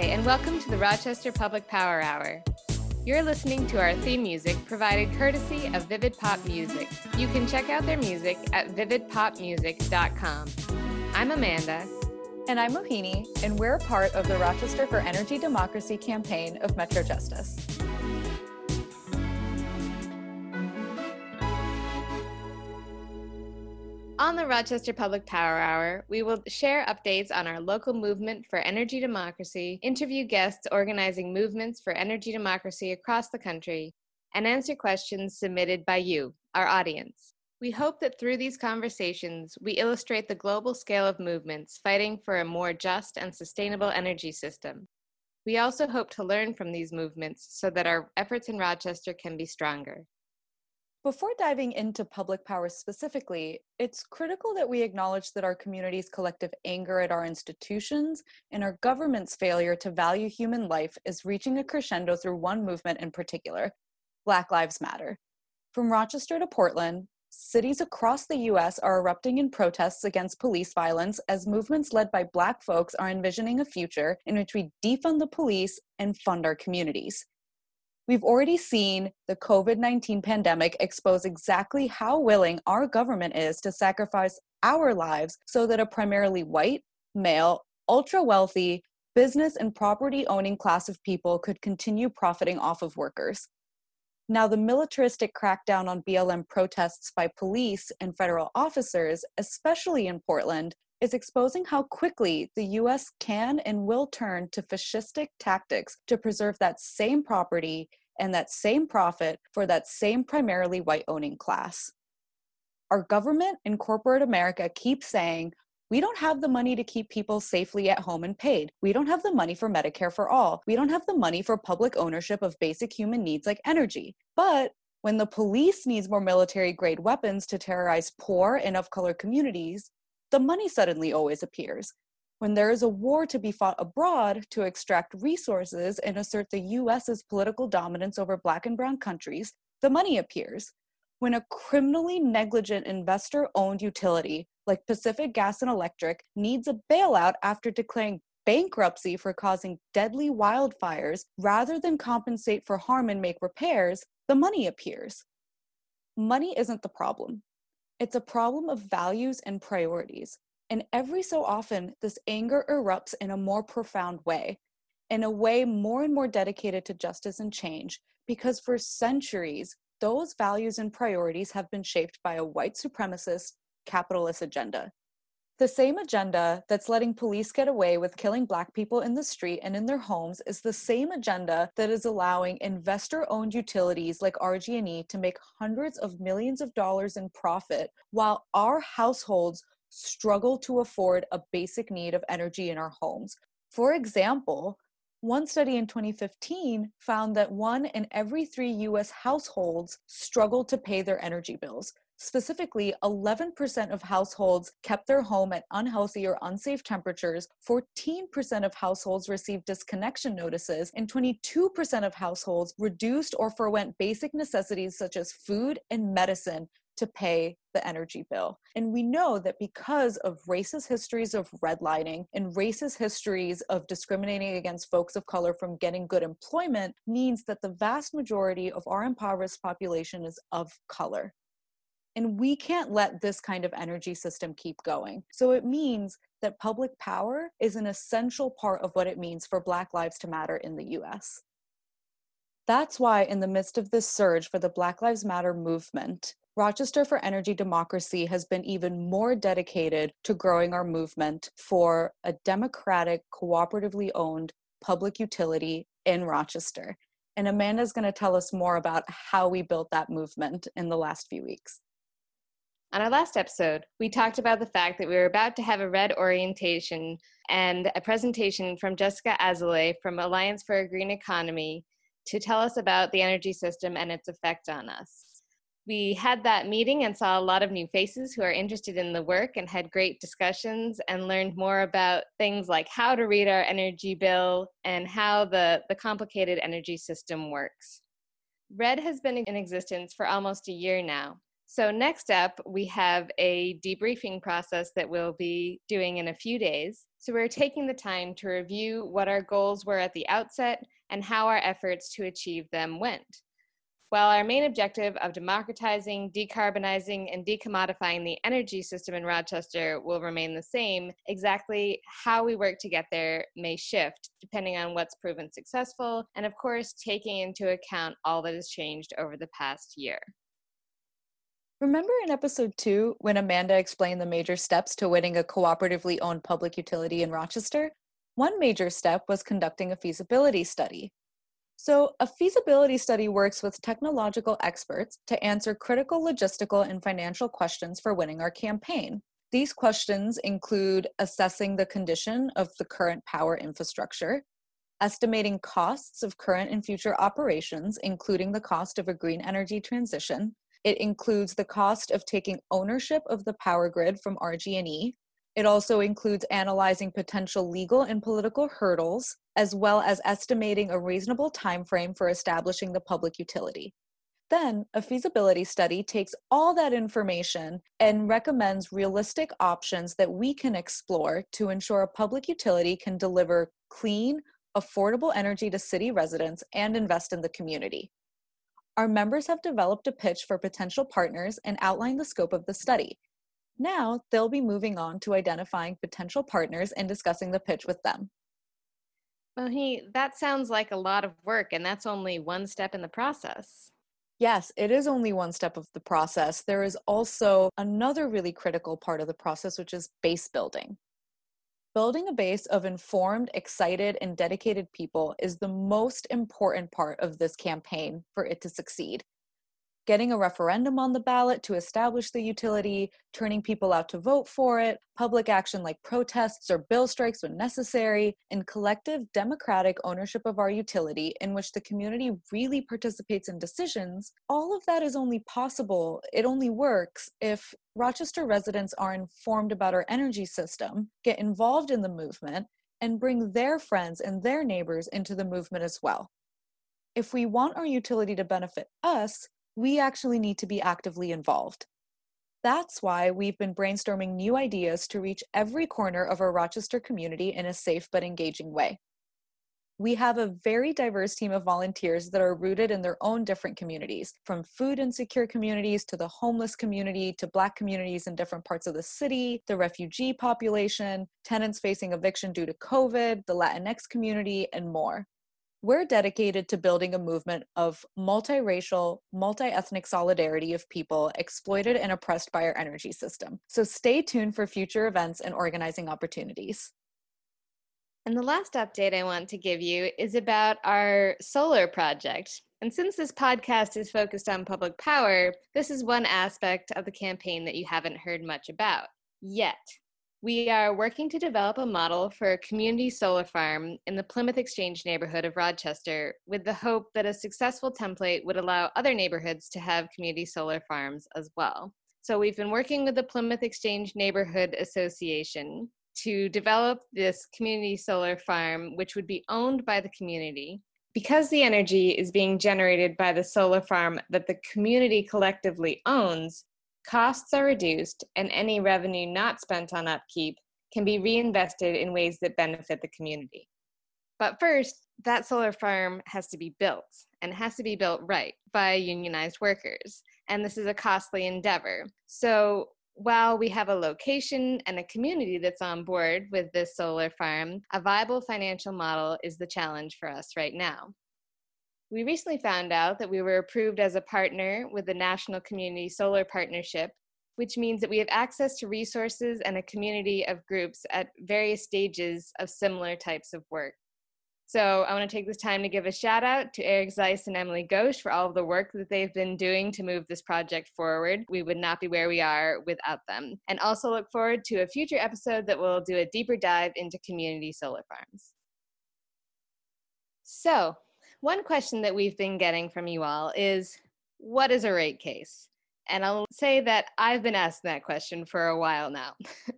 Hi, and welcome to the Rochester Public Power Hour. You're listening to our theme music provided courtesy of Vivid Pop Music. You can check out their music at vividpopmusic.com. I'm Amanda. And I'm Mohini, and we're part of the Rochester for Energy Democracy campaign of Metro Justice. On the Rochester Public Power Hour, we will share updates on our local movement for energy democracy, interview guests organizing movements for energy democracy across the country, and answer questions submitted by you, our audience. We hope that through these conversations, we illustrate the global scale of movements fighting for a more just and sustainable energy system. We also hope to learn from these movements so that our efforts in Rochester can be stronger. Before diving into public power specifically, it's critical that we acknowledge that our community's collective anger at our institutions and our government's failure to value human life is reaching a crescendo through one movement in particular Black Lives Matter. From Rochester to Portland, cities across the US are erupting in protests against police violence as movements led by Black folks are envisioning a future in which we defund the police and fund our communities. We've already seen the COVID 19 pandemic expose exactly how willing our government is to sacrifice our lives so that a primarily white, male, ultra wealthy, business and property owning class of people could continue profiting off of workers. Now, the militaristic crackdown on BLM protests by police and federal officers, especially in Portland, is exposing how quickly the US can and will turn to fascistic tactics to preserve that same property and that same profit for that same primarily white owning class. Our government and corporate America keep saying, we don't have the money to keep people safely at home and paid. We don't have the money for Medicare for all. We don't have the money for public ownership of basic human needs like energy. But when the police needs more military grade weapons to terrorize poor and of color communities, the money suddenly always appears. When there is a war to be fought abroad to extract resources and assert the US's political dominance over black and brown countries, the money appears. When a criminally negligent investor owned utility like Pacific Gas and Electric needs a bailout after declaring bankruptcy for causing deadly wildfires rather than compensate for harm and make repairs, the money appears. Money isn't the problem. It's a problem of values and priorities. And every so often, this anger erupts in a more profound way, in a way more and more dedicated to justice and change, because for centuries, those values and priorities have been shaped by a white supremacist, capitalist agenda. The same agenda that's letting police get away with killing Black people in the street and in their homes is the same agenda that is allowing investor-owned utilities like RG&E to make hundreds of millions of dollars in profit while our households struggle to afford a basic need of energy in our homes. For example, one study in 2015 found that one in every three US households struggled to pay their energy bills. Specifically, 11% of households kept their home at unhealthy or unsafe temperatures, 14% of households received disconnection notices, and 22% of households reduced or forwent basic necessities such as food and medicine to pay the energy bill. And we know that because of racist histories of redlining and racist histories of discriminating against folks of color from getting good employment means that the vast majority of our impoverished population is of color. And we can't let this kind of energy system keep going. So it means that public power is an essential part of what it means for Black lives to matter in the US. That's why, in the midst of this surge for the Black Lives Matter movement, Rochester for Energy Democracy has been even more dedicated to growing our movement for a democratic, cooperatively owned public utility in Rochester. And Amanda's going to tell us more about how we built that movement in the last few weeks. On our last episode, we talked about the fact that we were about to have a RED orientation and a presentation from Jessica Azulay from Alliance for a Green Economy to tell us about the energy system and its effect on us we had that meeting and saw a lot of new faces who are interested in the work and had great discussions and learned more about things like how to read our energy bill and how the, the complicated energy system works. RED has been in existence for almost a year now. So, next up, we have a debriefing process that we'll be doing in a few days. So, we're taking the time to review what our goals were at the outset and how our efforts to achieve them went. While our main objective of democratizing, decarbonizing, and decommodifying the energy system in Rochester will remain the same, exactly how we work to get there may shift depending on what's proven successful, and of course, taking into account all that has changed over the past year. Remember in episode two when Amanda explained the major steps to winning a cooperatively owned public utility in Rochester? One major step was conducting a feasibility study. So, a feasibility study works with technological experts to answer critical logistical and financial questions for winning our campaign. These questions include assessing the condition of the current power infrastructure, estimating costs of current and future operations, including the cost of a green energy transition, it includes the cost of taking ownership of the power grid from RG&E. It also includes analyzing potential legal and political hurdles, as well as estimating a reasonable time frame for establishing the public utility. Then, a feasibility study takes all that information and recommends realistic options that we can explore to ensure a public utility can deliver clean, affordable energy to city residents and invest in the community. Our members have developed a pitch for potential partners and outlined the scope of the study. Now, they'll be moving on to identifying potential partners and discussing the pitch with them. Well, he that sounds like a lot of work and that's only one step in the process. Yes, it is only one step of the process. There is also another really critical part of the process, which is base building. Building a base of informed, excited, and dedicated people is the most important part of this campaign for it to succeed getting a referendum on the ballot to establish the utility, turning people out to vote for it, public action like protests or bill strikes when necessary, and collective democratic ownership of our utility in which the community really participates in decisions, all of that is only possible, it only works if Rochester residents are informed about our energy system, get involved in the movement, and bring their friends and their neighbors into the movement as well. If we want our utility to benefit us, we actually need to be actively involved. That's why we've been brainstorming new ideas to reach every corner of our Rochester community in a safe but engaging way. We have a very diverse team of volunteers that are rooted in their own different communities, from food insecure communities to the homeless community to Black communities in different parts of the city, the refugee population, tenants facing eviction due to COVID, the Latinx community, and more. We're dedicated to building a movement of multiracial, multi ethnic solidarity of people exploited and oppressed by our energy system. So stay tuned for future events and organizing opportunities. And the last update I want to give you is about our solar project. And since this podcast is focused on public power, this is one aspect of the campaign that you haven't heard much about yet. We are working to develop a model for a community solar farm in the Plymouth Exchange neighborhood of Rochester with the hope that a successful template would allow other neighborhoods to have community solar farms as well. So we've been working with the Plymouth Exchange Neighborhood Association to develop this community solar farm, which would be owned by the community. Because the energy is being generated by the solar farm that the community collectively owns, Costs are reduced, and any revenue not spent on upkeep can be reinvested in ways that benefit the community. But first, that solar farm has to be built, and has to be built right by unionized workers. And this is a costly endeavor. So while we have a location and a community that's on board with this solar farm, a viable financial model is the challenge for us right now. We recently found out that we were approved as a partner with the National Community Solar Partnership, which means that we have access to resources and a community of groups at various stages of similar types of work. So I want to take this time to give a shout out to Eric Zeiss and Emily Ghosh for all of the work that they've been doing to move this project forward. We would not be where we are without them. And also look forward to a future episode that will do a deeper dive into community solar farms. So one question that we've been getting from you all is what is a rate case? And I'll say that I've been asking that question for a while now.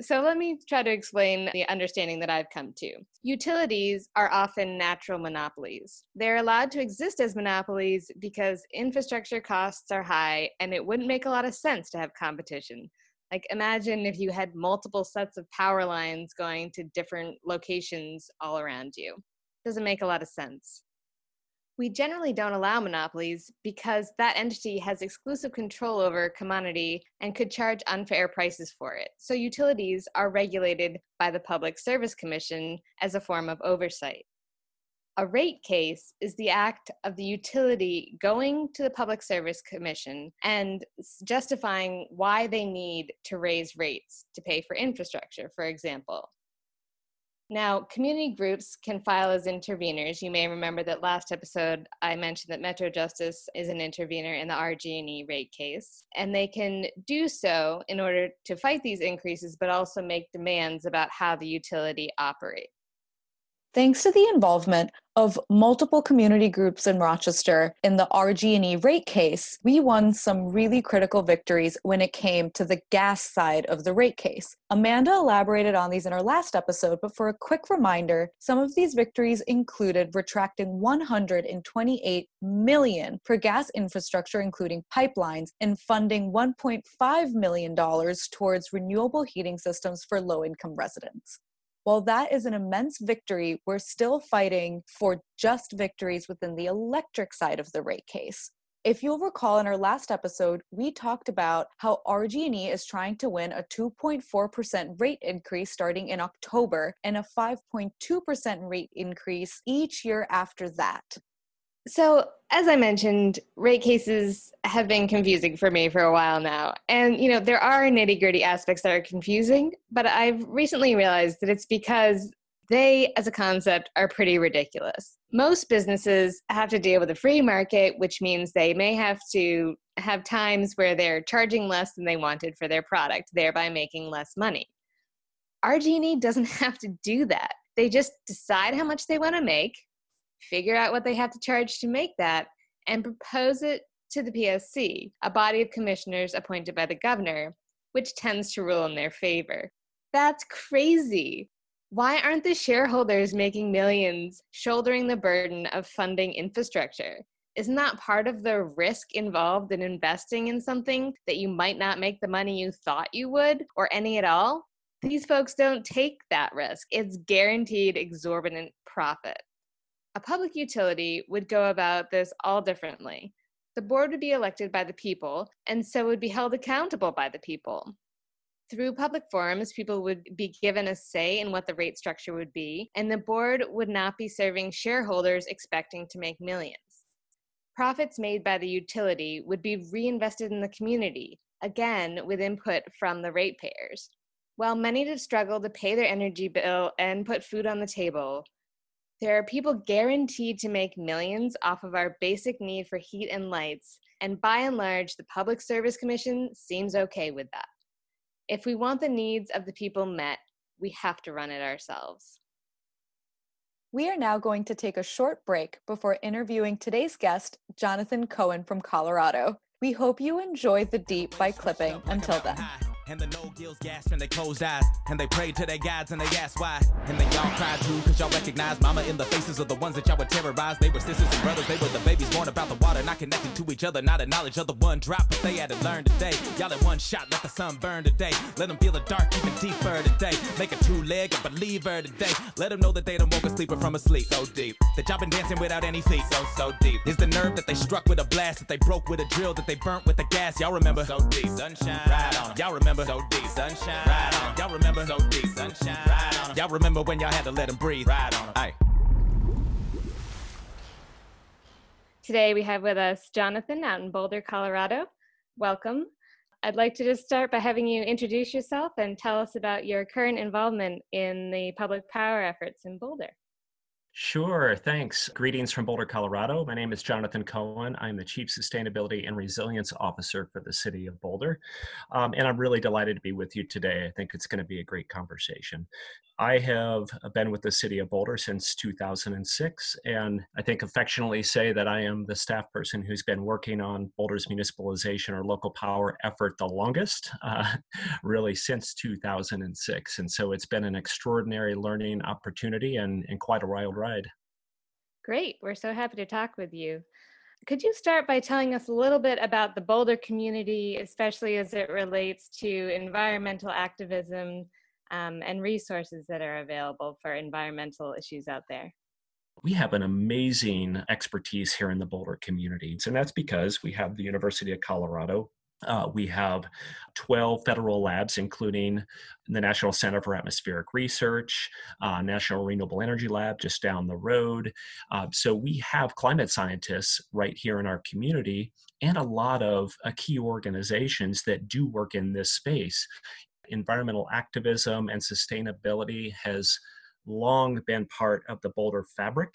So let me try to explain the understanding that I've come to. Utilities are often natural monopolies. They're allowed to exist as monopolies because infrastructure costs are high and it wouldn't make a lot of sense to have competition. Like, imagine if you had multiple sets of power lines going to different locations all around you. Doesn't make a lot of sense. We generally don't allow monopolies because that entity has exclusive control over a commodity and could charge unfair prices for it. So utilities are regulated by the Public Service Commission as a form of oversight. A rate case is the act of the utility going to the Public Service Commission and justifying why they need to raise rates to pay for infrastructure, for example. Now, community groups can file as interveners. You may remember that last episode I mentioned that Metro Justice is an intervener in the RG&E rate case, and they can do so in order to fight these increases, but also make demands about how the utility operates. Thanks to the involvement of multiple community groups in Rochester in the RG&E rate case, we won some really critical victories when it came to the gas side of the rate case. Amanda elaborated on these in our last episode, but for a quick reminder, some of these victories included retracting 128 million for gas infrastructure including pipelines and funding 1.5 million dollars towards renewable heating systems for low-income residents. While that is an immense victory, we're still fighting for just victories within the electric side of the rate case. If you'll recall in our last episode, we talked about how RG&E is trying to win a 2.4% rate increase starting in October and a 5.2% rate increase each year after that. So, as I mentioned, rate cases have been confusing for me for a while now. And, you know, there are nitty gritty aspects that are confusing, but I've recently realized that it's because they, as a concept, are pretty ridiculous. Most businesses have to deal with a free market, which means they may have to have times where they're charging less than they wanted for their product, thereby making less money. RG&E doesn't have to do that. They just decide how much they want to make, figure out what they have to charge to make that, and propose it to the PSC, a body of commissioners appointed by the governor, which tends to rule in their favor. That's crazy. Why aren't the shareholders making millions shouldering the burden of funding infrastructure? Isn't that part of the risk involved in investing in something that you might not make the money you thought you would, or any at all? These folks don't take that risk. It's guaranteed exorbitant profit. A public utility would go about this all differently. The board would be elected by the people, and so would be held accountable by the people. Through public forums, people would be given a say in what the rate structure would be, and the board would not be serving shareholders expecting to make millions. Profits made by the utility would be reinvested in the community, again with input from the ratepayers. While many struggle to pay their energy bill and put food on the table, there are people guaranteed to make millions off of our basic need for heat and lights, and by and large, the Public Service Commission seems okay with that. If we want the needs of the people met, we have to run it ourselves. We are now going to take a short break before interviewing today's guest, Jonathan Koehn from Colorado. We hope you enjoy the deep by clipping. Until then. And the no gills gasp and they closed eyes. And they prayed to their gods and they asked why. And they all cried too, cause y'all recognized mama in the faces of the ones that y'all would terrorize. They were sisters and brothers, they were the babies born about the water, not connected to each other, not a knowledge of the one drop. But they had to learn today. Y'all at one shot, let the sun burn today. Let them feel the dark even deeper today. Make a two leg a believer today. Let them know that they don't woke a sleeper from a sleep so deep. That y'all been dancing without any feet so, so deep. Is the nerve that they struck with a blast, that they broke with a drill, that they burnt with the gas. Y'all remember? So deep. Sunshine. Right on. Y'all remember? Remember? So deep, sunshine. Ride on. Y'all remember? So deep, sunshine. Ride on. Y'all remember when y'all had to let them breathe? Ride on. Aye. Today we have with us Jonathan out in Boulder, Colorado. Welcome. I'd like to just start by having you introduce yourself and tell us about your current involvement in the public power efforts in Boulder. Sure, thanks. Greetings from Boulder, Colorado. My name is Jonathan Koehn. I'm the Chief Sustainability and Resilience Officer for the City of Boulder. Um, and I'm really delighted to be with you today. I think it's going to be a great conversation. I have been with the City of Boulder since 2006, and I think affectionately say that I am the staff person who's been working on Boulder's municipalization or local power effort the longest, uh, really since 2006. And so it's been an extraordinary learning opportunity and, and quite a wild ride. Great. We're so happy to talk with you. Could you start by telling us a little bit about the Boulder community, especially as it relates to environmental activism um, and resources that are available for environmental issues out there? we have an amazing expertise here in the Boulder community. And that's because we have the University of Colorado uh, we have 12 federal labs, including the National Center for Atmospheric Research, uh, National Renewable Energy Lab just down the road. Uh, so we have climate scientists right here in our community and a lot of uh, key organizations that do work in this space. Environmental activism and sustainability has long been part of the Boulder fabric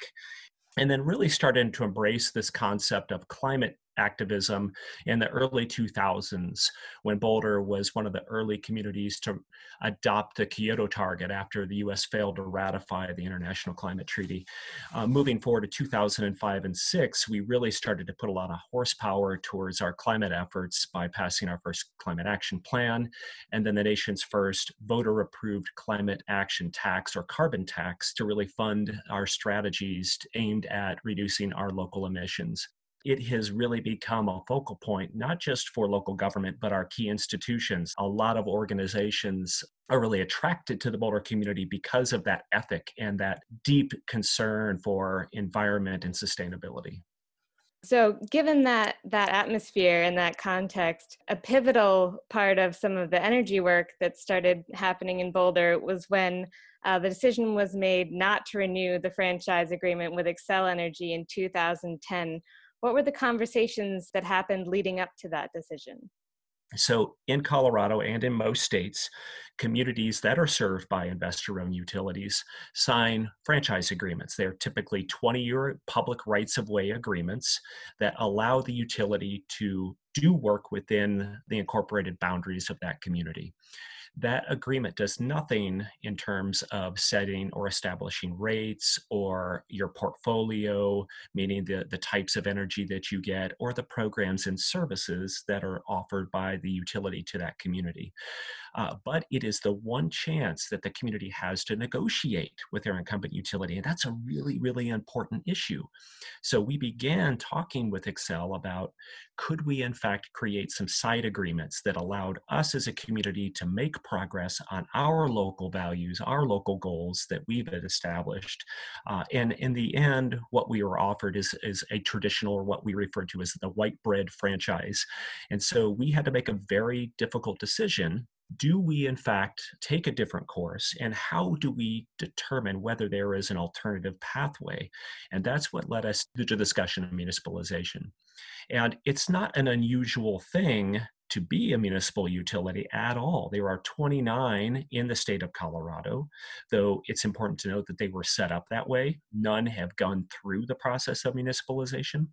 and then really started to embrace this concept of climate activism in the early 2000s when Boulder was one of the early communities to adopt the Kyoto target after the US failed to ratify the International Climate Treaty. Uh, moving forward to 2005 and 6, we really started to put a lot of horsepower towards our climate efforts by passing our first climate action plan and then the nation's first voter approved climate action tax or carbon tax to really fund our strategies aimed at reducing our local emissions it has really become a focal point, not just for local government, but our key institutions. A lot of organizations are really attracted to the Boulder community because of that ethic and that deep concern for environment and sustainability. So, given that that atmosphere and that context, a pivotal part of some of the energy work that started happening in Boulder was when uh, the decision was made not to renew the franchise agreement with Xcel Energy in 2010 what were the conversations that happened leading up to that decision? So, in Colorado and in most states, communities that are served by investor owned utilities sign franchise agreements. They're typically 20 year public rights of way agreements that allow the utility to do work within the incorporated boundaries of that community that agreement does nothing in terms of setting or establishing rates or your portfolio, meaning the, the types of energy that you get, or the programs and services that are offered by the utility to that community. Uh, but it is the one chance that the community has to negotiate with their incumbent utility. And that's a really, really important issue. So we began talking with Xcel about could we, in fact, create some side agreements that allowed us as a community to make progress on our local values, our local goals that we've established. Uh, and in the end, what we were offered is, is a traditional, or what we refer to as the white bread franchise. And so we had to make a very difficult decision do we in fact take a different course? And how do we determine whether there is an alternative pathway? And that's what led us to the discussion of municipalization. And it's not an unusual thing to be a municipal utility at all. There are 29 in the state of Colorado, though it's important to note that they were set up that way. None have gone through the process of municipalization.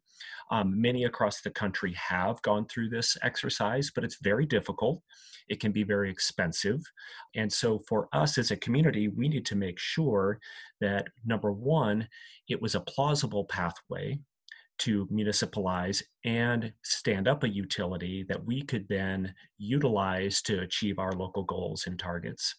Um, many across the country have gone through this exercise, but it's very difficult. It can be very expensive. And so, for us as a community, we need to make sure that number one, it was a plausible pathway to municipalize and stand up a utility that we could then utilize to achieve our local goals and targets.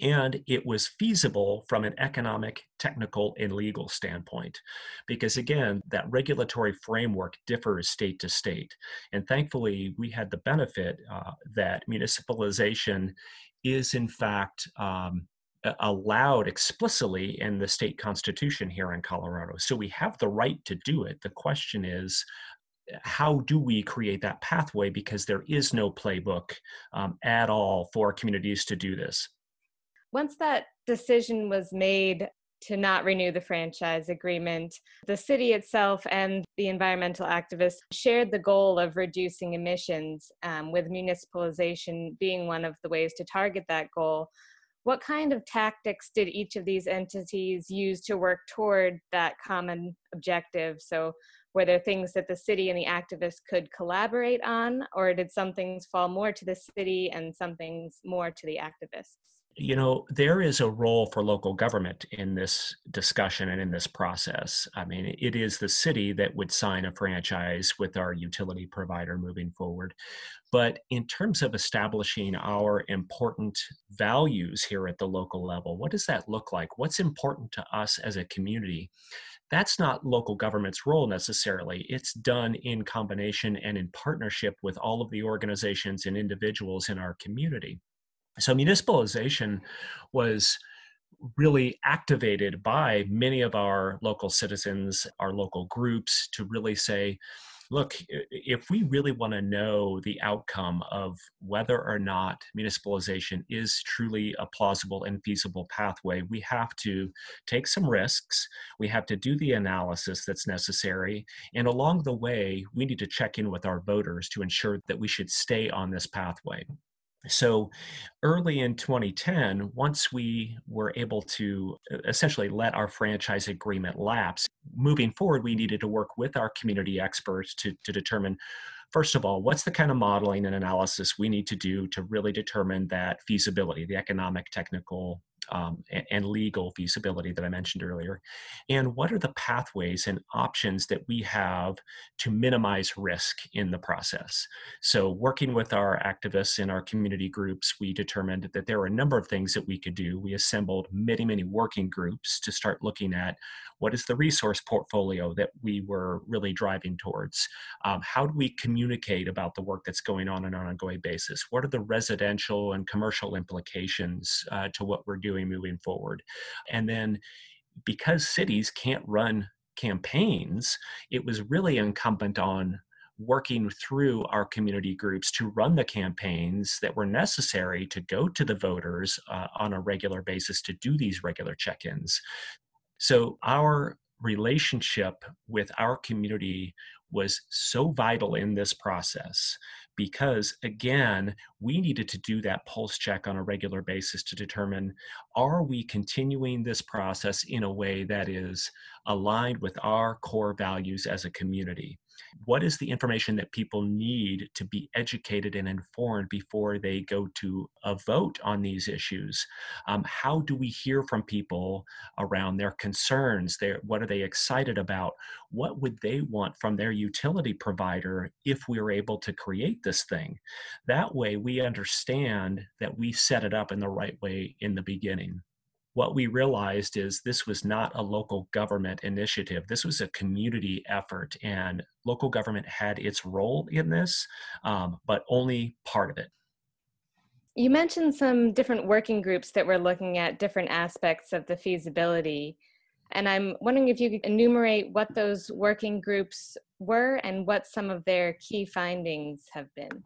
And it was feasible from an economic, technical, and legal standpoint. Because again, that regulatory framework differs state to state. And thankfully, we had the benefit uh, that municipalization is, in fact, um, allowed explicitly in the state constitution here in Colorado. So we have the right to do it. The question is, how do we create that pathway? Because there is no playbook um, at all for communities to do this. Once that decision was made to not renew the franchise agreement, the city itself and the environmental activists shared the goal of reducing emissions, um, with municipalization being one of the ways to target that goal. What kind of tactics did each of these entities use to work toward that common objective? So, were there things that the city and the activists could collaborate on, or did some things fall more to the city and some things more to the activists? You know there is a role for local government in this discussion and in this process i mean it is the city that would sign a franchise with our utility provider moving forward but in terms of establishing our important values here at the local level what does that look like what's important to us as a community that's not local government's role necessarily. It's done in combination and in partnership with all of the organizations and individuals in our community. So municipalization was really activated by many of our local citizens, our local groups to really say, look, if we really want to know the outcome of whether or not municipalization is truly a plausible and feasible pathway, we have to take some risks. We have to do the analysis that's necessary. And along the way, we need to check in with our voters to ensure that we should stay on this pathway. So early in 2010, once we were able to essentially let our franchise agreement lapse, moving forward, we needed to work with our community experts to, to determine first of all, what's the kind of modeling and analysis we need to do to really determine that feasibility, the economic, technical, um, and legal feasibility that I mentioned earlier? And what are the pathways and options that we have to minimize risk in the process? So, working with our activists in our community groups, we determined that there were a number of things that we could do. We assembled many, many working groups to start looking at what is the resource portfolio that we were really driving towards? Um, how do we communicate about the work that's going on on an ongoing basis? What are the residential and commercial implications uh, to what we're doing moving forward? And then because cities can't run campaigns, it was really incumbent on working through our community groups to run the campaigns that were necessary to go to the voters uh, on a regular basis to do these regular check ins. So our relationship with our community was so vital in this process because again we needed to do that pulse check on a regular basis to determine are we continuing this process in a way that is aligned with our core values as a community what is the information that people need to be educated and informed before they go to a vote on these issues? Um, how do we hear from people around their concerns? Their, what are they excited about? What would they want from their utility provider if we were able to create this thing? That way, we understand that we set it up in the right way in the beginning what we realized is this was not a local government initiative. This was a community effort, and local government had its role in this, um, but only part of it. You mentioned some different working groups that were looking at different aspects of the feasibility. And I'm wondering if you could enumerate what those working groups were and what some of their key findings have been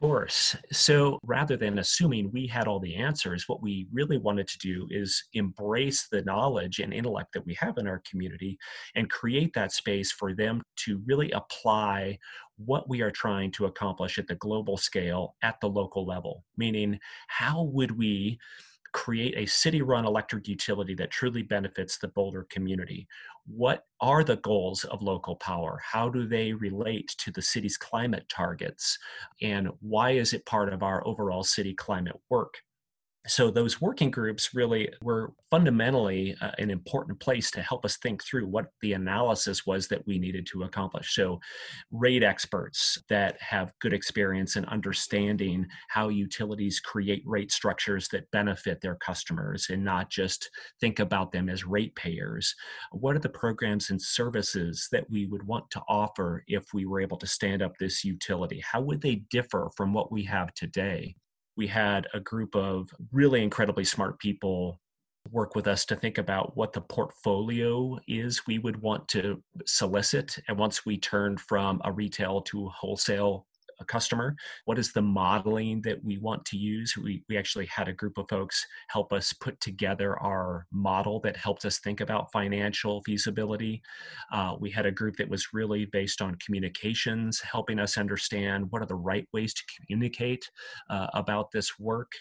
course. So rather than assuming we had all the answers, what we really wanted to do is embrace the knowledge and intellect that we have in our community and create that space for them to really apply what we are trying to accomplish at the global scale at the local level. Meaning, how would we create a city run electric utility that truly benefits the Boulder community? What are the goals of local power? How do they relate to the city's climate targets? And why is it part of our overall city climate work? So those working groups really were fundamentally uh, an important place to help us think through what the analysis was that we needed to accomplish. So rate experts that have good experience in understanding how utilities create rate structures that benefit their customers and not just think about them as ratepayers what are the programs and services that we would want to offer if we were able to stand up this utility? How would they differ from what we have today we had a group of really incredibly smart people work with us to think about what the portfolio is we would want to solicit. And once we turned from a retail to wholesale a customer what is the modeling that we want to use? We, we actually had a group of folks help us put together our model that helped us think about financial feasibility. Uh, we had a group that was really based on communications helping us understand what are the right ways to communicate uh, about this work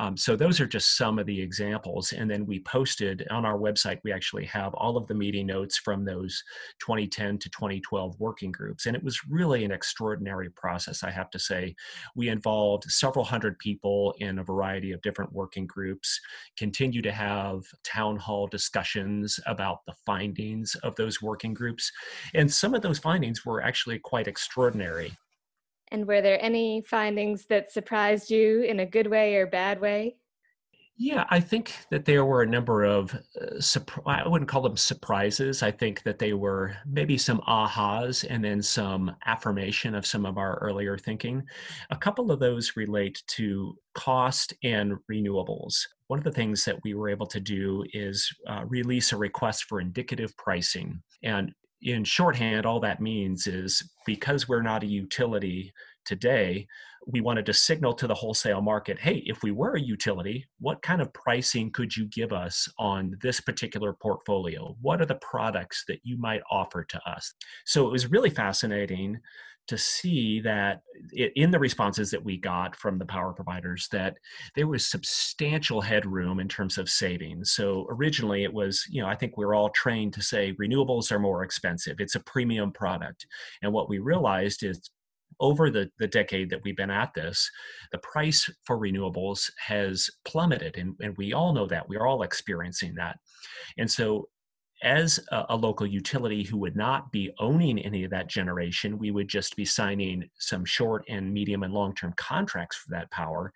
Um, so those are just some of the examples. And then we posted on our website, we actually have all of the meeting notes from those 2010 to 2012 working groups. And it was really an extraordinary process, I have to say. We involved several hundred people in a variety of different working groups, continue to have town hall discussions about the findings of those working groups. And some of those findings were actually quite extraordinary. And were there any findings that surprised you in a good way or bad way? Yeah, I think that there were a number of, uh, I wouldn't call them surprises. I think that they were maybe some ahas and then some affirmation of some of our earlier thinking. A couple of those relate to cost and renewables. One of the things that we were able to do is uh, release a request for indicative pricing. And in shorthand, all that means is because we're not a utility today, we wanted to signal to the wholesale market hey, if we were a utility, what kind of pricing could you give us on this particular portfolio? What are the products that you might offer to us? So it was really fascinating to see that in the responses that we got from the power providers that there was substantial headroom in terms of savings so originally it was you know i think we we're all trained to say renewables are more expensive it's a premium product and what we realized is over the, the decade that we've been at this, the price for renewables has plummeted. And, and we all know that. We are all experiencing that. And so as a, a, local utility who would not be owning any of that generation, we would just be signing some short and medium and long term contracts for that power.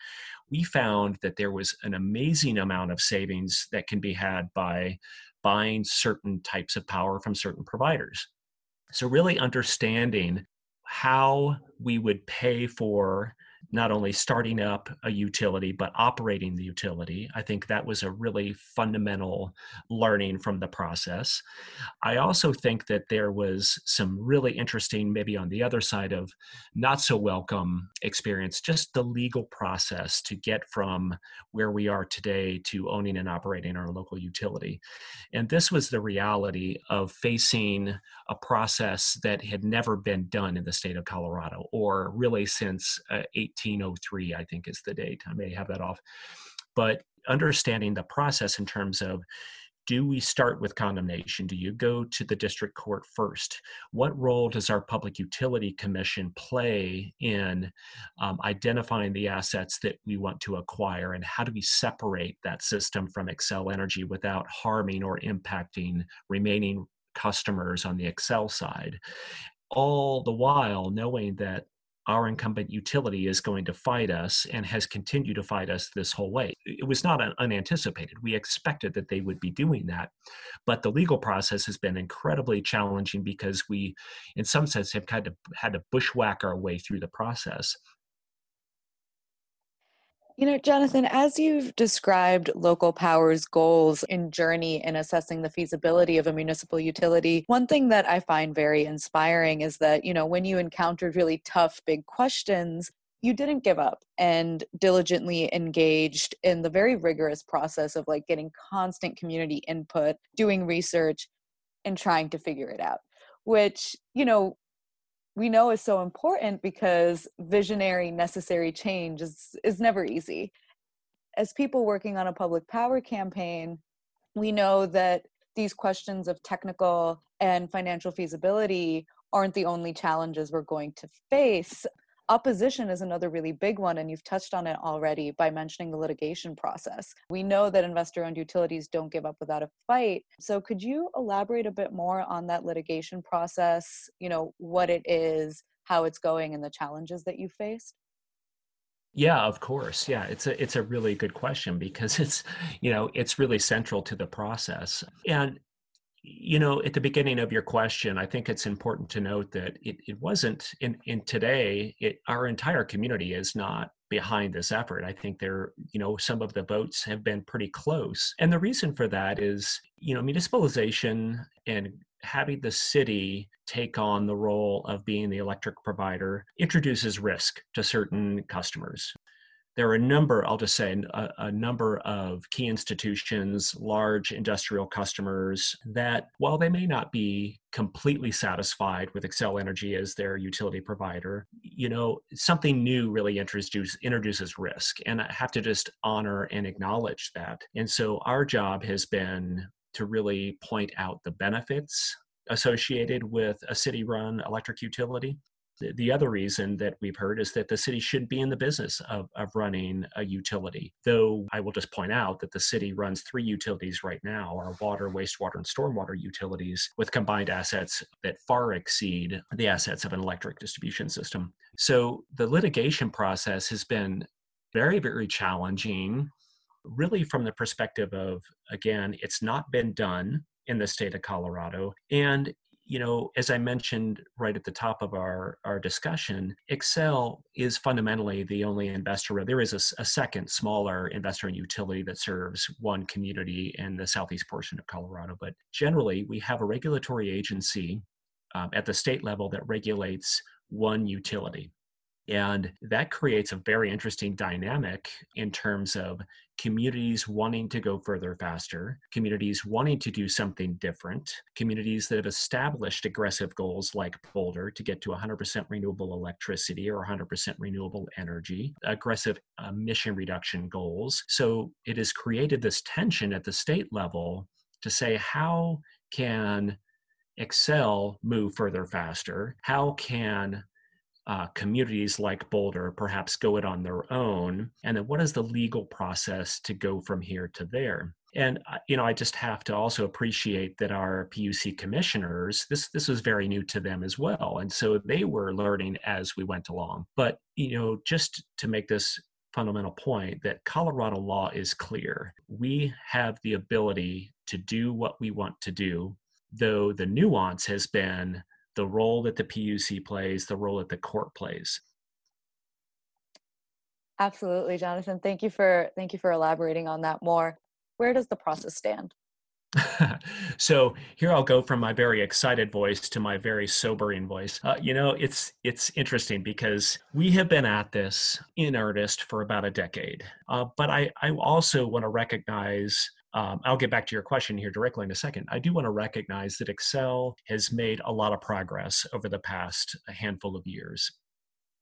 We found that there was an amazing amount of savings that can be had by buying certain types of power from certain providers. So, really understanding how we would pay for not only starting up a utility but operating the utility. I think that was a really fundamental learning from the process. I also think that there was some really interesting maybe on the other side of not so welcome experience just the legal process to get from where we are today to owning and operating our local utility. And this was the reality of facing a process that had never been done in the state of colorado or really since uh, 1803, I think is the date. I may have that off. But understanding the process in terms of do we start with condemnation? Do you go to the district court first? What role does our Public Utility Commission play in um, identifying the assets that we want to acquire? And how do we separate that system from Xcel Energy without harming or impacting remaining customers on the Xcel side? All the while knowing that our incumbent utility is going to fight us and has continued to fight us this whole way. It was not unanticipated. We expected that they would be doing that. But the legal process has been incredibly challenging because we, in some sense, have kind of had to bushwhack our way through the process. You know, Jonathan, as you've described local power's goals and journey in assessing the feasibility of a municipal utility, one thing that I find very inspiring is that, you know, when you encountered really tough, big questions, you didn't give up and diligently engaged in the very rigorous process of like getting constant community input, doing research, and trying to figure it out, which, you know, we know is so important because visionary necessary change is is never easy. As people working on a public power campaign we know that these questions of technical and financial feasibility aren't the only challenges we're going to face Opposition is another really big one, and you've touched on it already by mentioning the litigation process. We know that investor owned utilities don't give up without a fight. So, could you elaborate a bit more on that litigation process? You know, what it is, how it's going, and the challenges that you faced? Yeah, of course. Yeah, it's a it's a really good question because it's you know it's really central to the process. And you know at the beginning of your question i think it's important to note that it, it wasn't in, in today it, our entire community is not behind this effort. I think there you know some of the votes have been pretty close. And the reason for that is you know municipalization and having the city take on the role of being the electric provider introduces risk to certain customers there are a number, I'll just say, a, a, number of key institutions, large industrial customers that, while they may not be completely satisfied with Xcel Energy as their utility provider, you know, something new really introduce, introduces risk. And I have to just honor and acknowledge that. And so our job has been to really point out the benefits associated with a city run electric utility the other reason that we've heard is that the city should be in the business of, of running a utility. Though I will just point out that the city runs three utilities right now our water, wastewater, and stormwater utilities with combined assets that far exceed the assets of an electric distribution system. So the litigation process has been very, very challenging, really from the perspective of, again, it's not been done in the state of Colorado. And you know, as I mentioned right at the top of our, our discussion, Xcel is fundamentally the only investor. There is a, a, second smaller investor in utility that serves one community in the southeast portion of Colorado. But generally, we have a regulatory agency um, at the state level that regulates one utility. And that creates a very interesting dynamic in terms of communities wanting to go further faster, communities wanting to do something different, communities that have established aggressive goals like Boulder to get to 100% renewable electricity or 100% renewable energy, aggressive emission reduction goals. So it has created this tension at the state level to say, how can Xcel move further faster? How can uh, communities like Boulder perhaps go it on their own? And then what is the legal process to go from here to there? And uh, you know, I just have to also appreciate that our PUC commissioners, this this was very new to them as well, and so they were learning as we went along. But you know, just to make this fundamental point that Colorado law is clear. We have the ability to do what we want to do, though the nuance has been the role that the PUC plays, the role that the court plays. Absolutely, Jonathan. Thank you for thank you for elaborating on that more. Where does the process stand? so here I'll go from my very excited voice to my very sobering voice. Uh, you know, it's it's interesting because we have been at this in earnest for about a decade. Uh, but I I also want to recognize um, I'll get back to your question here directly in a second. I do want to recognize that Xcel has made a lot of progress over the past handful of years.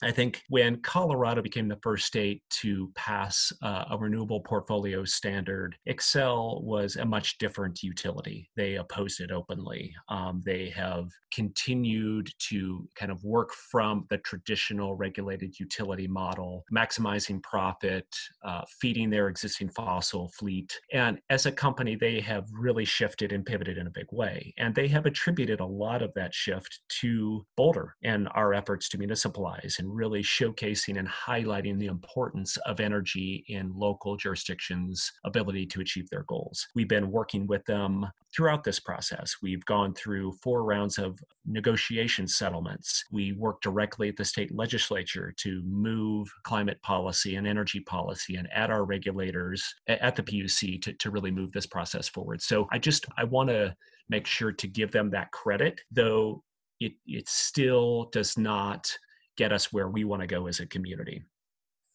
I think when Colorado became the first state to pass uh, a renewable portfolio standard, Xcel was a much different utility. They opposed it openly. Um, they have continued to kind of work from the traditional regulated utility model, maximizing profit, uh, feeding their existing fossil fleet. And as a company, they have really shifted and pivoted in a big way. And they have attributed a lot of that shift to Boulder and our efforts to municipalize and really showcasing and highlighting the importance of energy in local jurisdictions' ability to achieve their goals. We've been working with them throughout this process. We've gone through four rounds of negotiation settlements. We work directly at the state legislature to move climate policy and energy policy and at our regulators at the PUC to, to really move this process forward. So I just I want to make sure to give them that credit, though it, it still does not get us where we want to go as a community.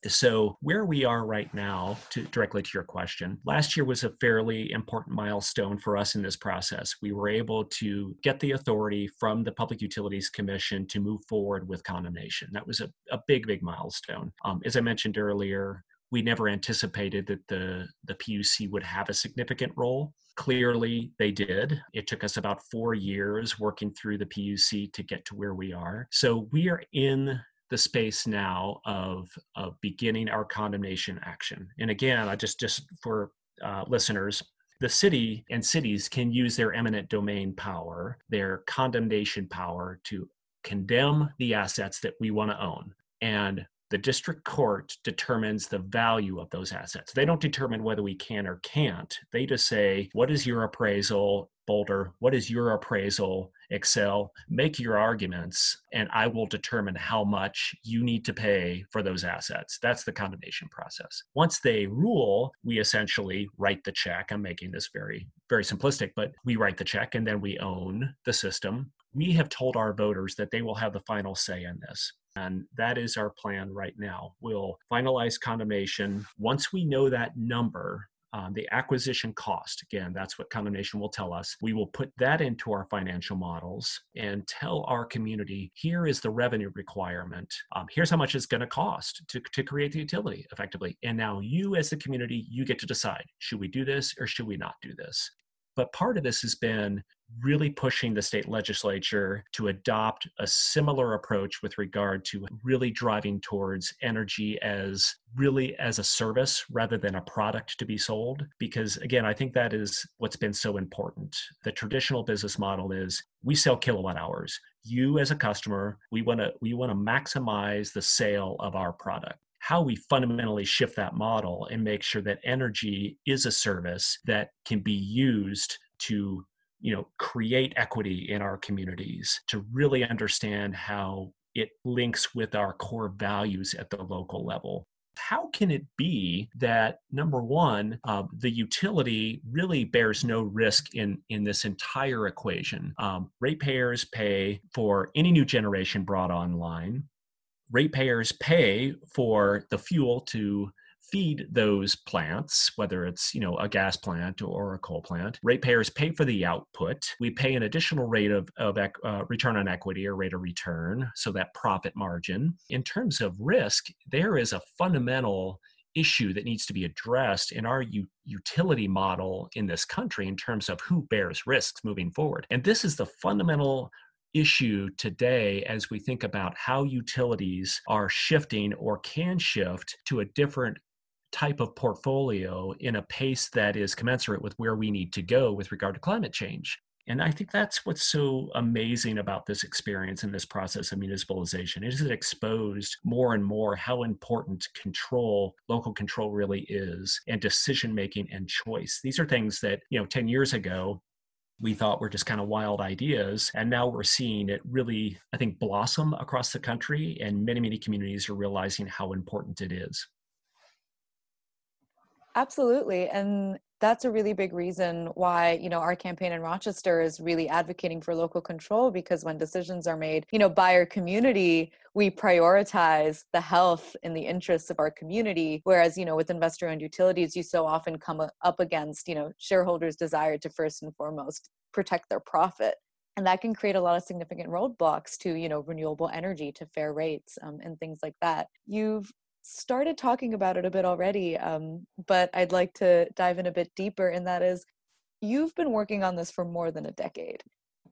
So, where we are right now, to directly to your question, last year was a fairly important milestone for us in this process. We were able to get the authority from the Public Utilities Commission to move forward with condemnation. That was a, a big, big milestone. Um, as I mentioned earlier, we never anticipated that the, the PUC would have a significant role. Clearly, they did. It took us about four years working through the PUC to get to where we are. So we are in the space now of, of beginning our condemnation action. And again, I just just for uh, listeners, the city and cities can use their eminent domain power, their condemnation power to condemn the assets that we want to own. And the district court determines the value of those assets. They don't determine whether we can or can't. They just say, what is your appraisal, Boulder? What is your appraisal, Xcel? Make your arguments, and I will determine how much you need to pay for those assets. That's the condemnation process. Once they rule, we essentially write the check. I'm making this very, very simplistic, but we write the check and then we own the system. We have told our voters that they will have the final say in this. And that is our plan right now. We'll finalize condemnation. Once we know that number, um, the acquisition cost. Again, that's what Condemnation will tell us. We will put that into our financial models and tell our community here is the revenue requirement. Um, here's how much it's going to cost to, to create the utility effectively. And now you, as the community, you get to decide should we do this or should we not do this? But part of this has been really pushing the state legislature to adopt a similar approach with regard to really driving towards energy as really as a service rather than a product to be sold. Because again i think that is what's been so important. The traditional business model is we sell kilowatt hours. You as a customer we want to we want to maximize the sale of our product. How we fundamentally shift that model and make sure that energy is a service that can be used to you know create equity in our communities to really understand how it links with our core values at the local level. How can it be that number one uh, the utility really bears no risk in in this entire equation? Um, ratepayers pay for any new generation brought online. Ratepayers pay for the fuel to feed those plants, whether it's you know a gas plant or a coal plant. Ratepayers pay for the output. We pay an additional rate of, of uh, return on equity or rate of return, so that profit margin. In terms of risk, there is a fundamental issue that needs to be addressed in our u- utility model in this country in terms of who bears risks moving forward. And this is the fundamental issue today as we think about how utilities are shifting or can shift to a different type of portfolio in a pace that is commensurate with where we need to go with regard to climate change. And I think that's what's so amazing about this experience and this process of municipalization. Is it exposed more and more how important control, local control really is, and decision making and choice. These are things that, you know, 10 years ago, we thought were just kind of wild ideas. And now we're seeing it really, I think, blossom across the country. And many, many communities are realizing how important it is. Absolutely. And that's a really big reason why you know our campaign in rochester is really advocating for local control because when decisions are made you know by our community we prioritize the health and the interests of our community whereas you know with investor owned utilities you so often come up against you know shareholders desire to first and foremost protect their profit and that can create a lot of significant roadblocks to you know renewable energy to fair rates um, and things like that you've started talking about it a bit already, um, but I'd like to dive in a bit deeper, and that is you've been working on this for more than a decade.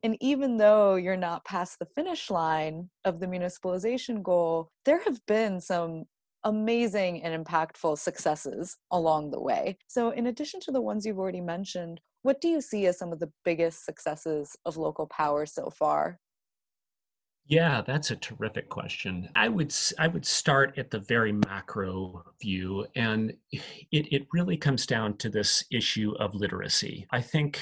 And even though you're not past the finish line of the municipalization goal, there have been some amazing and impactful successes along the way. So, in addition to the ones you've already mentioned, what do you see as some of the biggest successes of local power so far? Yeah, that's a terrific question. I would I would start at the very macro view, and it it really comes down to this issue of literacy. I think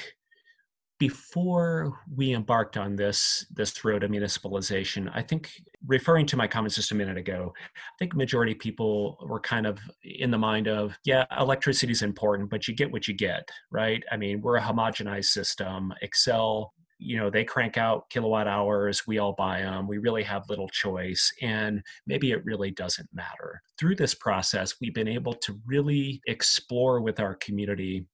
before we embarked on this this road of municipalization, I think referring to my comments just a minute ago, I think majority people were kind of in the mind of, yeah, electricity is important, but you get what you get, right? I mean, we're a homogenized system. Xcel you know they crank out kilowatt hours we all buy them we really have little choice and maybe it really doesn't matter through this process we've been able to really explore with our community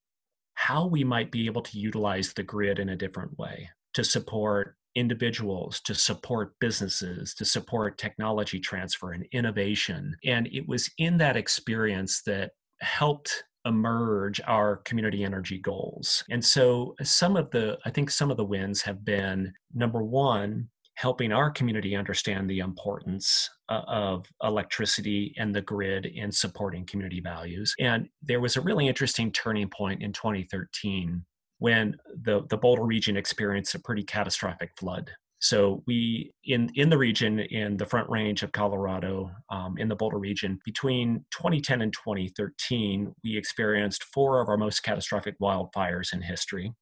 how we might be able to utilize the grid in a different way to support individuals, to support businesses, to support technology transfer and innovation. And it was in that experience that helped emerge our community energy goals. And so some of the, I think some of the wins have been number one, helping our community understand the importance uh, of electricity and the grid in supporting community values. And there was a really interesting turning point in 2013 when the, the Boulder region experienced a pretty catastrophic flood. So we in in the region in the Front Range of Colorado, um, in the Boulder region, between 2010 and 2013, we experienced four of our most catastrophic wildfires in history.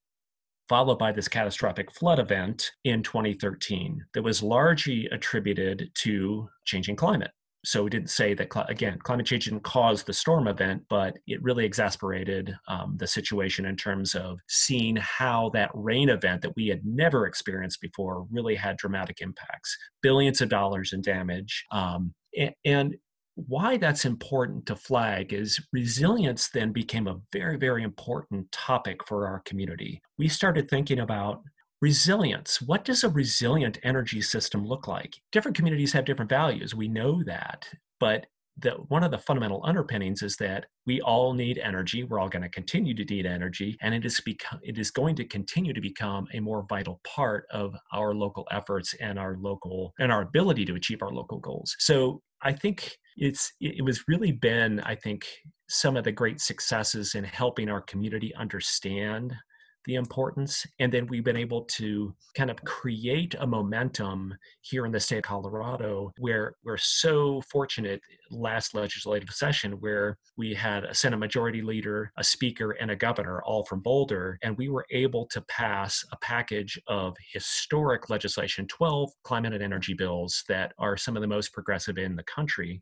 Followed by this catastrophic flood event in 2013 that was largely attributed to changing climate so we didn't say that again climate change didn't cause the storm event but it really exasperated um, the situation in terms of seeing how that rain event that we had never experienced before really had dramatic impacts billions of dollars in damage um, and, and why that's important to flag is resilience then became a very, very important topic for our community. We started thinking about resilience. What does a resilient energy system look like? Different communities have different values. We know that. But the, one of the fundamental underpinnings is that we all need energy. We're all going to continue to need energy, and it is it is going to continue to become a more vital part of our local efforts and our local and our ability to achieve our local goals. So I think it's it was really been I think some of the great successes in helping our community understand the importance. And then we've been able to kind of create a momentum here in the state of Colorado where we're so fortunate last legislative session where we had a Senate Majority Leader, a Speaker, and a Governor, all from Boulder. And we were able to pass a package of historic legislation, 12 climate and energy bills that are some of the most progressive in the country.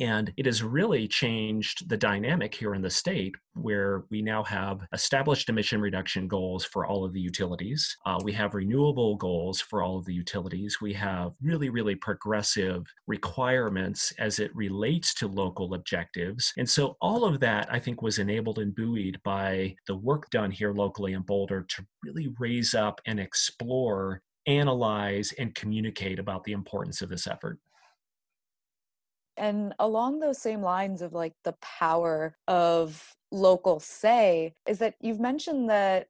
And it has really changed the dynamic here in the state where we now have established emission reduction goals for all of the utilities. Uh, we have renewable goals for all of the utilities. We have really, really progressive requirements as it relates to local objectives. And so all of that, I think, was enabled and buoyed by the work done here locally in Boulder to really raise up and explore analyze and communicate about the importance of this effort. And along those same lines of like the power of local say, is that you've mentioned that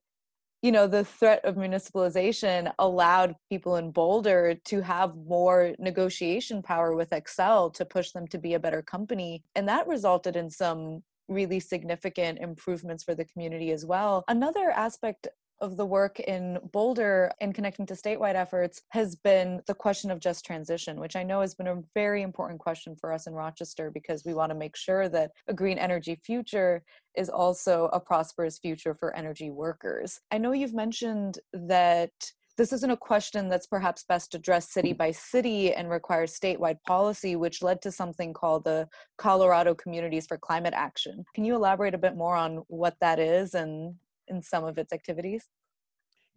you know the threat of municipalization allowed people in boulder to have more negotiation power with Xcel to push them to be a better company. And that resulted in some really significant improvements for the community as well. Another aspect of the work in Boulder in connecting to statewide efforts has been the question of just transition, which I know has been a very important question for us in Rochester because we want to make sure that a green energy future is also a prosperous future for energy workers. I know you've mentioned that this isn't a question that's perhaps best addressed city by city and requires statewide policy, which led to something called the Colorado Communities for Climate Action. Can you elaborate a bit more on what that is and in some of its activities?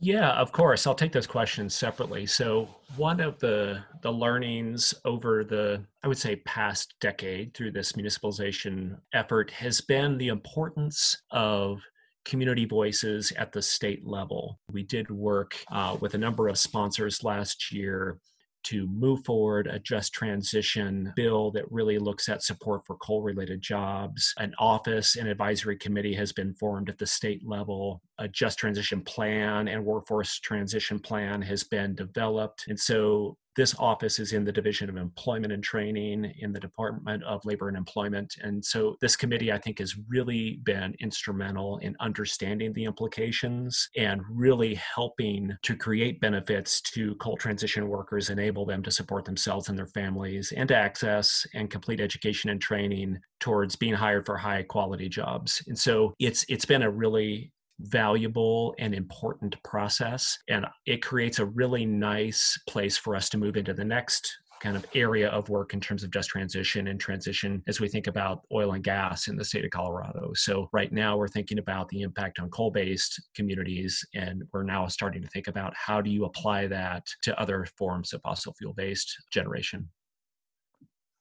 Yeah, of course. I'll take those questions separately. So, one of the the learnings over the I would say past decade through this municipalization effort has been the importance of community voices at the state level. We did work uh, with a number of sponsors last year to move forward a just transition bill that really looks at support for coal related jobs. An office and advisory committee has been formed at the state level. A just transition plan and workforce transition plan has been developed. And so this office is in the Division of Employment and Training in the Department of Labor and Employment. And so this committee, I think, has really been instrumental in understanding the implications and really helping to create benefits to coal transition workers, enable them to support themselves and their families, and to access and complete education and training towards being hired for high quality jobs. And so it's it's been a really valuable and important process. And it creates a really nice place for us to move into the next kind of area of work in terms of just transition and transition as we think about oil and gas in the state of Colorado. So, right now, we're thinking about the impact on coal based communities, and we're now starting to think about how do you apply that to other forms of fossil fuel based generation.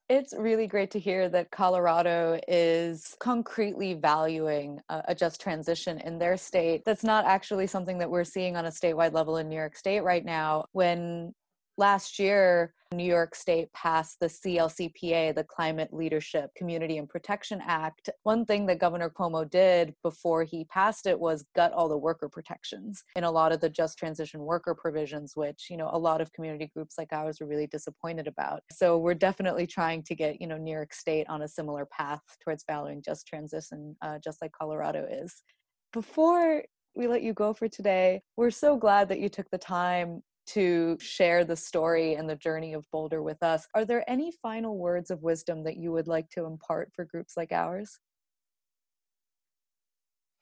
It's really great to hear that Colorado is concretely valuing a just transition in their state. That's not actually something that we're seeing on a statewide level in New York State right now. When last year, New York State passed the CLCPA, the Climate Leadership Community and Protection Act. One thing that Governor Cuomo did before he passed it was gut all the worker protections in a lot of the just transition worker provisions, which, you know, a lot of community groups like ours are really disappointed about. So we're definitely trying to get, you know, New York State on a similar path towards valuing just transition, uh, just like Colorado is. Before we let you go for today. We're so glad that you took the time to share the story and the journey of Boulder with us. Are there any final words of wisdom that you would like to impart for groups like ours?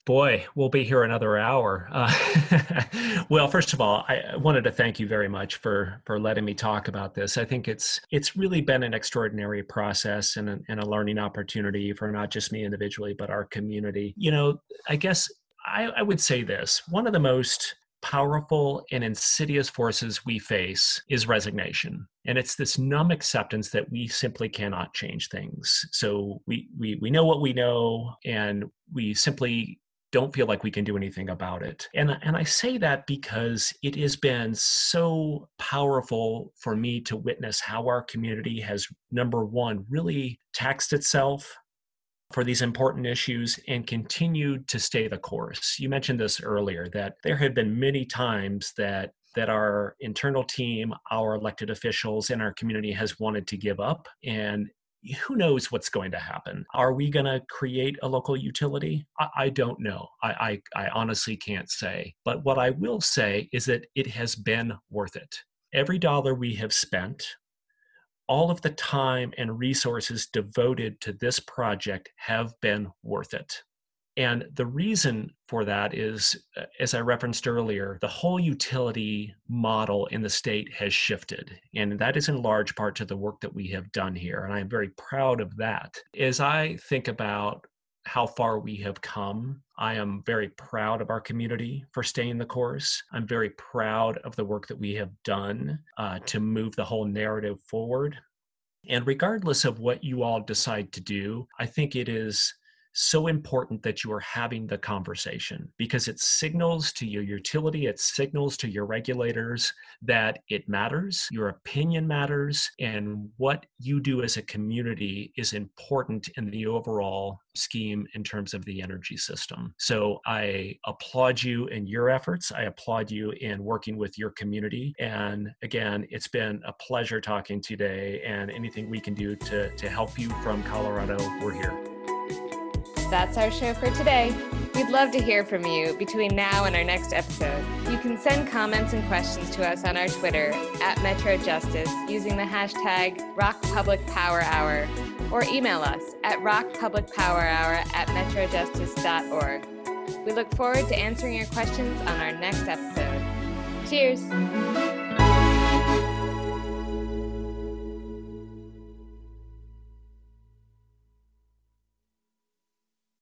Boy, we'll be here another hour. Uh, well, first of all, I wanted to thank you very much for for letting me talk about this. I think it's it's really been an extraordinary process and a, and a learning opportunity for not just me individually, but our community. You know, I guess I, I would say this: one of the most powerful and insidious forces we face is resignation. And it's this numb acceptance that we simply cannot change things. So we, we, we know what we know, and we simply don't feel like we can do anything about it. And, and I say that because it has been so powerful for me to witness how our community has, number one, really taxed itself for these important issues and continued to stay the course. You mentioned this earlier that there have been many times that that our internal team, our elected officials in our community has wanted to give up and who knows what's going to happen? Are we going to create a local utility? I, I don't know. I, I, I honestly can't say. But what I will say is that it has been worth it. Every dollar we have spent, all of the time and resources devoted to this project have been worth it. And the reason for that is, uh, as I referenced earlier, the whole utility model in the state has shifted. And that is in large part to the work that we have done here. And I'm very proud of that. As I think about how far we have come. I am very proud of our community for staying the course. I'm very proud of the work that we have done uh, to move the whole narrative forward. And regardless of what you all decide to do, I think it is so important that you are having the conversation because it signals to your utility, it signals to your regulators that it matters, your opinion matters, and what you do as a community is important in the overall scheme in terms of the energy system. So I applaud you in your efforts. I applaud you in working with your community. And again, it's been a pleasure talking today, and anything we can do to, to help you from Colorado, we're here. That's our show for today. We'd love to hear from you between now and our next episode. You can send comments and questions to us on our Twitter at Metro Justice using the hashtag RockPublicPowerHour or email us at rockpublicpowerhour at metrojustice.org. We look forward to answering your questions on our next episode. Cheers!